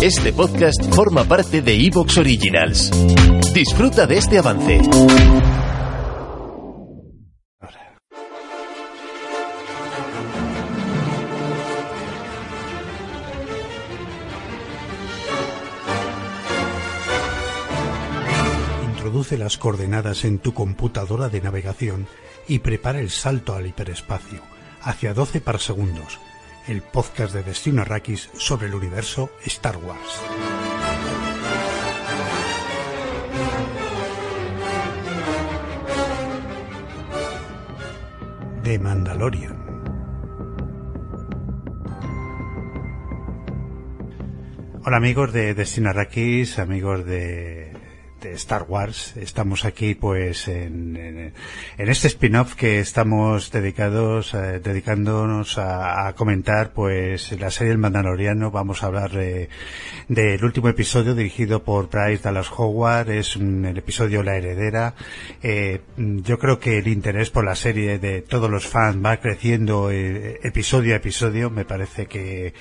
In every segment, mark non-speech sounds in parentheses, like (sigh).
Este podcast forma parte de Evox Originals. Disfruta de este avance. Introduce las coordenadas en tu computadora de navegación y prepara el salto al hiperespacio, hacia 12 par segundos el podcast de Destino Arrakis sobre el universo Star Wars. The Mandalorian. Hola amigos de Destino Arrakis, amigos de de Star Wars. Estamos aquí pues en, en, este spin-off que estamos dedicados, eh, dedicándonos a, comentar pues la serie El Mandaloriano. Vamos a hablar eh, del último episodio dirigido por Bryce Dallas Howard. Es un, el episodio La Heredera. Eh, yo creo que el interés por la serie de todos los fans va creciendo eh, episodio a episodio. Me parece que,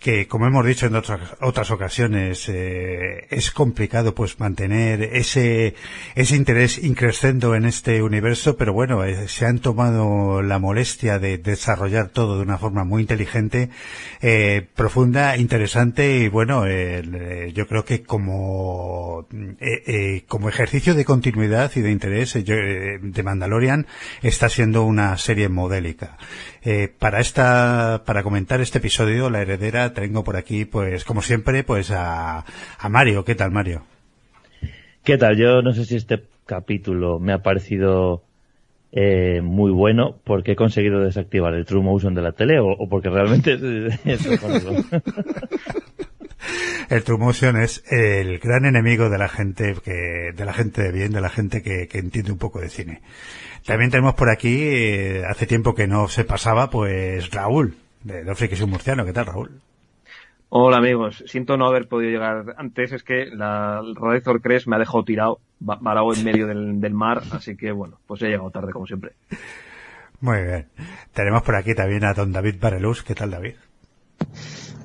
que como hemos dicho en otras, otras ocasiones, eh, es complicado pues mantener ese, ese interés increscendo en este universo, pero bueno, eh, se han tomado la molestia de desarrollar todo de una forma muy inteligente, eh, profunda, interesante y bueno, eh, yo creo que como, como ejercicio de continuidad y de interés de Mandalorian está siendo una serie modélica. para esta, para comentar este episodio, La Heredera, tengo por aquí, pues, como siempre, pues a, a Mario. ¿Qué tal, Mario? ¿Qué tal? Yo no sé si este capítulo me ha parecido eh, muy bueno porque he conseguido desactivar el True Motion de la tele o, porque realmente es, (laughs) es el True Motion es el gran enemigo de la gente que, de la gente de bien, de la gente que, que entiende un poco de cine. También tenemos por aquí, eh, hace tiempo que no se pasaba, pues Raúl, de Dos Frikis y un Murciano. ¿Qué tal, Raúl? Hola amigos, siento no haber podido llegar antes, es que la, el Radizor Crest me ha dejado tirado, varado en medio del, del, mar, así que bueno, pues he llegado tarde como siempre. Muy bien. Tenemos por aquí también a don David Bareluz. ¿Qué tal David?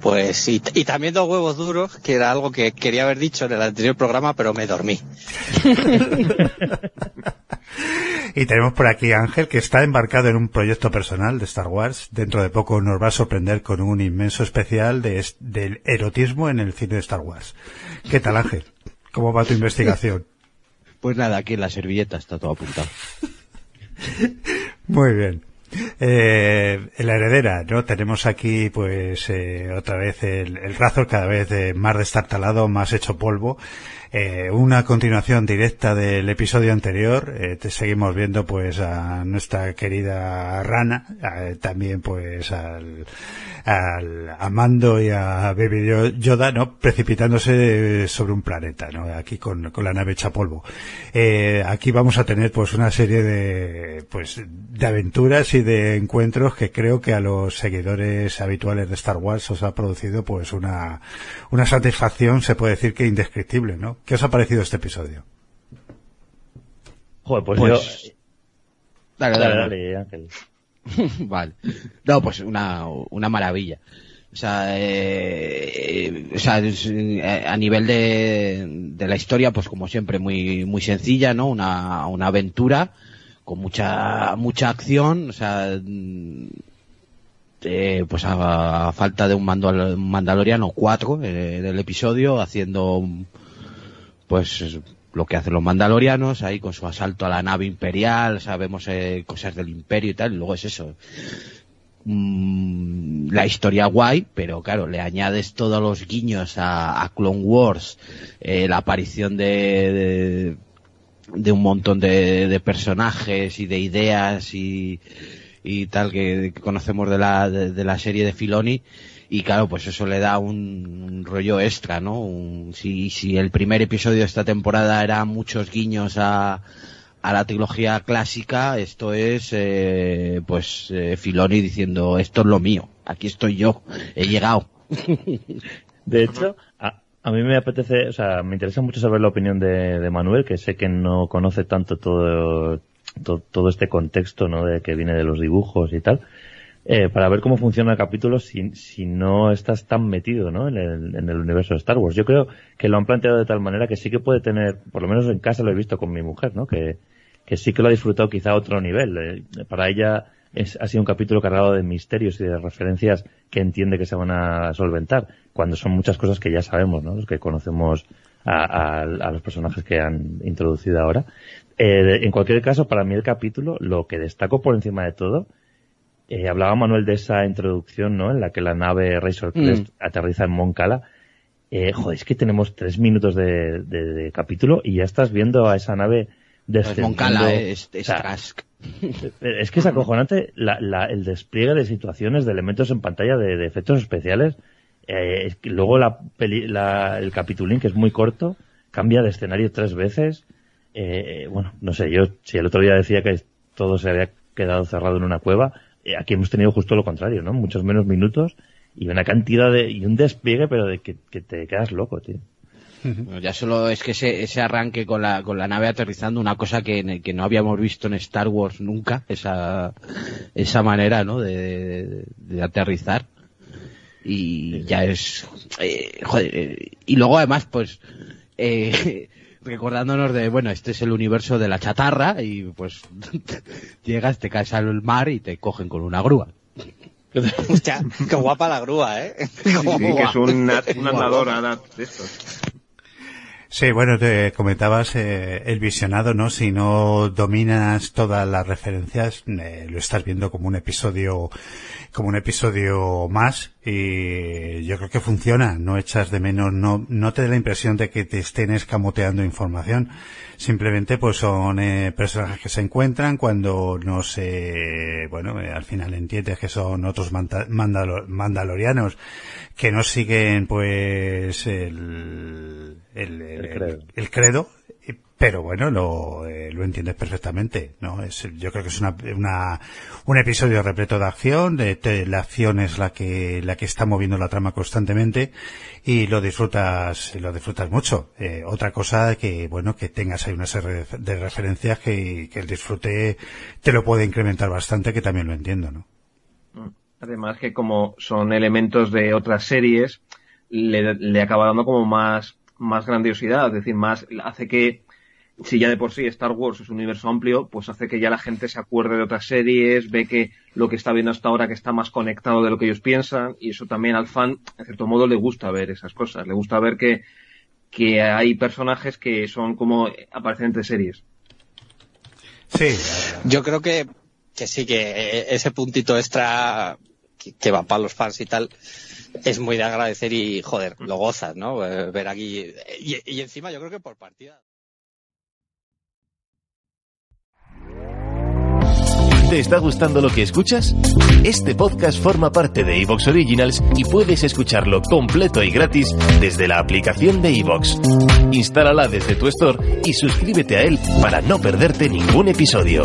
Pues sí, y también dos huevos duros, que era algo que quería haber dicho en el anterior programa, pero me dormí. (laughs) Y tenemos por aquí a Ángel, que está embarcado en un proyecto personal de Star Wars. Dentro de poco nos va a sorprender con un inmenso especial de, del erotismo en el cine de Star Wars. ¿Qué tal, Ángel? ¿Cómo va tu investigación? Pues nada, aquí en la servilleta está todo apuntado. Muy bien. Eh, la heredera, ¿no? Tenemos aquí, pues, eh, otra vez el, el Razor cada vez de más destartalado, más hecho polvo. Eh, una continuación directa del episodio anterior. Eh, te seguimos viendo, pues, a nuestra querida Rana, eh, también, pues, al, al, a Mando y a Baby Yoda, ¿no? Precipitándose sobre un planeta, ¿no? Aquí con, con la nave hecha polvo. Eh, aquí vamos a tener, pues, una serie de, pues, de aventuras y de encuentros que creo que a los seguidores habituales de Star Wars os ha producido, pues, una, una satisfacción, se puede decir que indescriptible, ¿no? ¿Qué os ha parecido este episodio? Joder, pues, pues... yo... Dale, dale, dale, dale Ángel. (laughs) vale. No, pues una, una maravilla. O sea, eh, o sea eh, a nivel de, de la historia, pues como siempre, muy, muy sencilla, ¿no? Una, una aventura con mucha, mucha acción, o sea, eh, pues a, a, falta de un, mandal, un mandaloriano 4 eh, del episodio, haciendo pues lo que hacen los mandalorianos ahí con su asalto a la nave imperial, sabemos eh, cosas del imperio y tal, y luego es eso. Mm, la historia guay, pero claro, le añades todos los guiños a, Clone Wars, eh, la aparición de, de, un montón de, personajes y de ideas y, y tal que, que conocemos de la, de, la serie de Filoni y claro, pues eso le da un, rollo extra, ¿no? si, si el primer episodio de esta temporada era muchos guiños a, a la trilogía clásica, esto es, eh, pues, eh, Filoni diciendo, esto es lo mío, aquí estoy yo, he llegado. (laughs) De hecho, a, a, mí me apetece, o sea, me interesa mucho saber la opinión de, de Manuel, que sé que no conoce tanto todo, todo, todo este contexto, ¿no? De que viene de los dibujos y tal eh, para ver cómo funciona el capítulo si, si no estás tan metido ¿no? en, el, en el universo de Star Wars. Yo creo que lo han planteado de tal manera que sí que puede tener, por lo menos en casa lo he visto con mi mujer, ¿no? que, sí que lo ha disfrutado quizá a otro nivel. Eh, para ella es, ha sido un capítulo cargado de misterios y de referencias que entiende que se van a solventar, cuando son muchas cosas que ya sabemos, ¿no? los que conocemos a los personajes que han introducido ahora. Eh, en cualquier caso, para mí el capítulo, lo que destaco por encima de todo, eh, hablaba Manuel de esa introducción, ¿no? En la que la nave Razor Crest mm. aterriza en Moncala. Eh, joder, es que tenemos tres minutos de, de, capítulo y ya estás viendo a esa nave descendiendo. Moncala, eh, es, es, es que es acojonante la, la, el despliegue de situaciones, de elementos en pantalla, de, de efectos especiales. Eh, luego la, peli, la, el capitulín, que es muy corto, cambia de escenario tres veces. Eh, bueno, no sé, yo si el otro día decía que todo se había quedado cerrado en una cueva, eh, aquí hemos tenido justo lo contrario, ¿no? Muchos menos minutos y una cantidad de, y un despliegue, pero de que, que te quedas loco, tío. ya solo es que ese, ese arranque con la, con la nave aterrizando, una cosa que, que no habíamos visto en Star Wars nunca, esa, esa manera, ¿no? De, de, aterrizar. Y ya es, eh, joder, eh, y luego además, pues, eh, recordándonos de, bueno, este es el universo de la chatarra y pues (laughs) llegas, te caes al mar y te cogen con una grúa. Hostia, qué guapa la grúa, ¿eh? Sí, que es un, un andador de estos. Sí, bueno, te comentabas eh, el visionado, ¿no? Si no dominas todas las referencias, eh, lo estás viendo como un episodio, como un episodio más y yo creo que funciona. No echas de menos, no, no te da la impresión de que te estén escamoteando información. Simplemente, pues son eh, personajes que se encuentran cuando no se, bueno, eh, al final entiendes que son otros mandalo mandalorianos que no siguen, pues, el el, el, credo. pero bueno, lo, eh, lo entiendes perfectamente, ¿no? Es, yo creo que es una, una, un episodio repleto de acción, de, de, la acción es la que, la que está moviendo la trama constantemente y lo disfrutas, lo disfrutas mucho. Eh, otra cosa que, bueno, que tengas ahí una serie de referencias que, que el disfrute te lo puede incrementar bastante, que también lo entiendo, ¿no? Además que como son elementos de otras series, le, le acaba dando como más más grandiosidad, es decir, más hace que si ya de por sí Star Wars es un universo amplio, pues hace que ya la gente se acuerde de otras series, ve que lo que está viendo hasta ahora que está más conectado de lo que ellos piensan, y eso también al fan, en cierto modo, le gusta ver esas cosas, le gusta ver que, que hay personajes que son como aparecen entre series. Sí. Yo creo que, que sí, que ese puntito extra que, va para los fans y tal, es muy de agradecer y, joder, lo gozas, ¿no? Eh, ver aquí. Y, y encima yo creo que por partida. ¿Te está gustando lo que escuchas? Este podcast forma parte de Evox Originals y puedes escucharlo completo y gratis desde la aplicación de Evox. Instálala desde tu store y suscríbete a él para no perderte ningún episodio.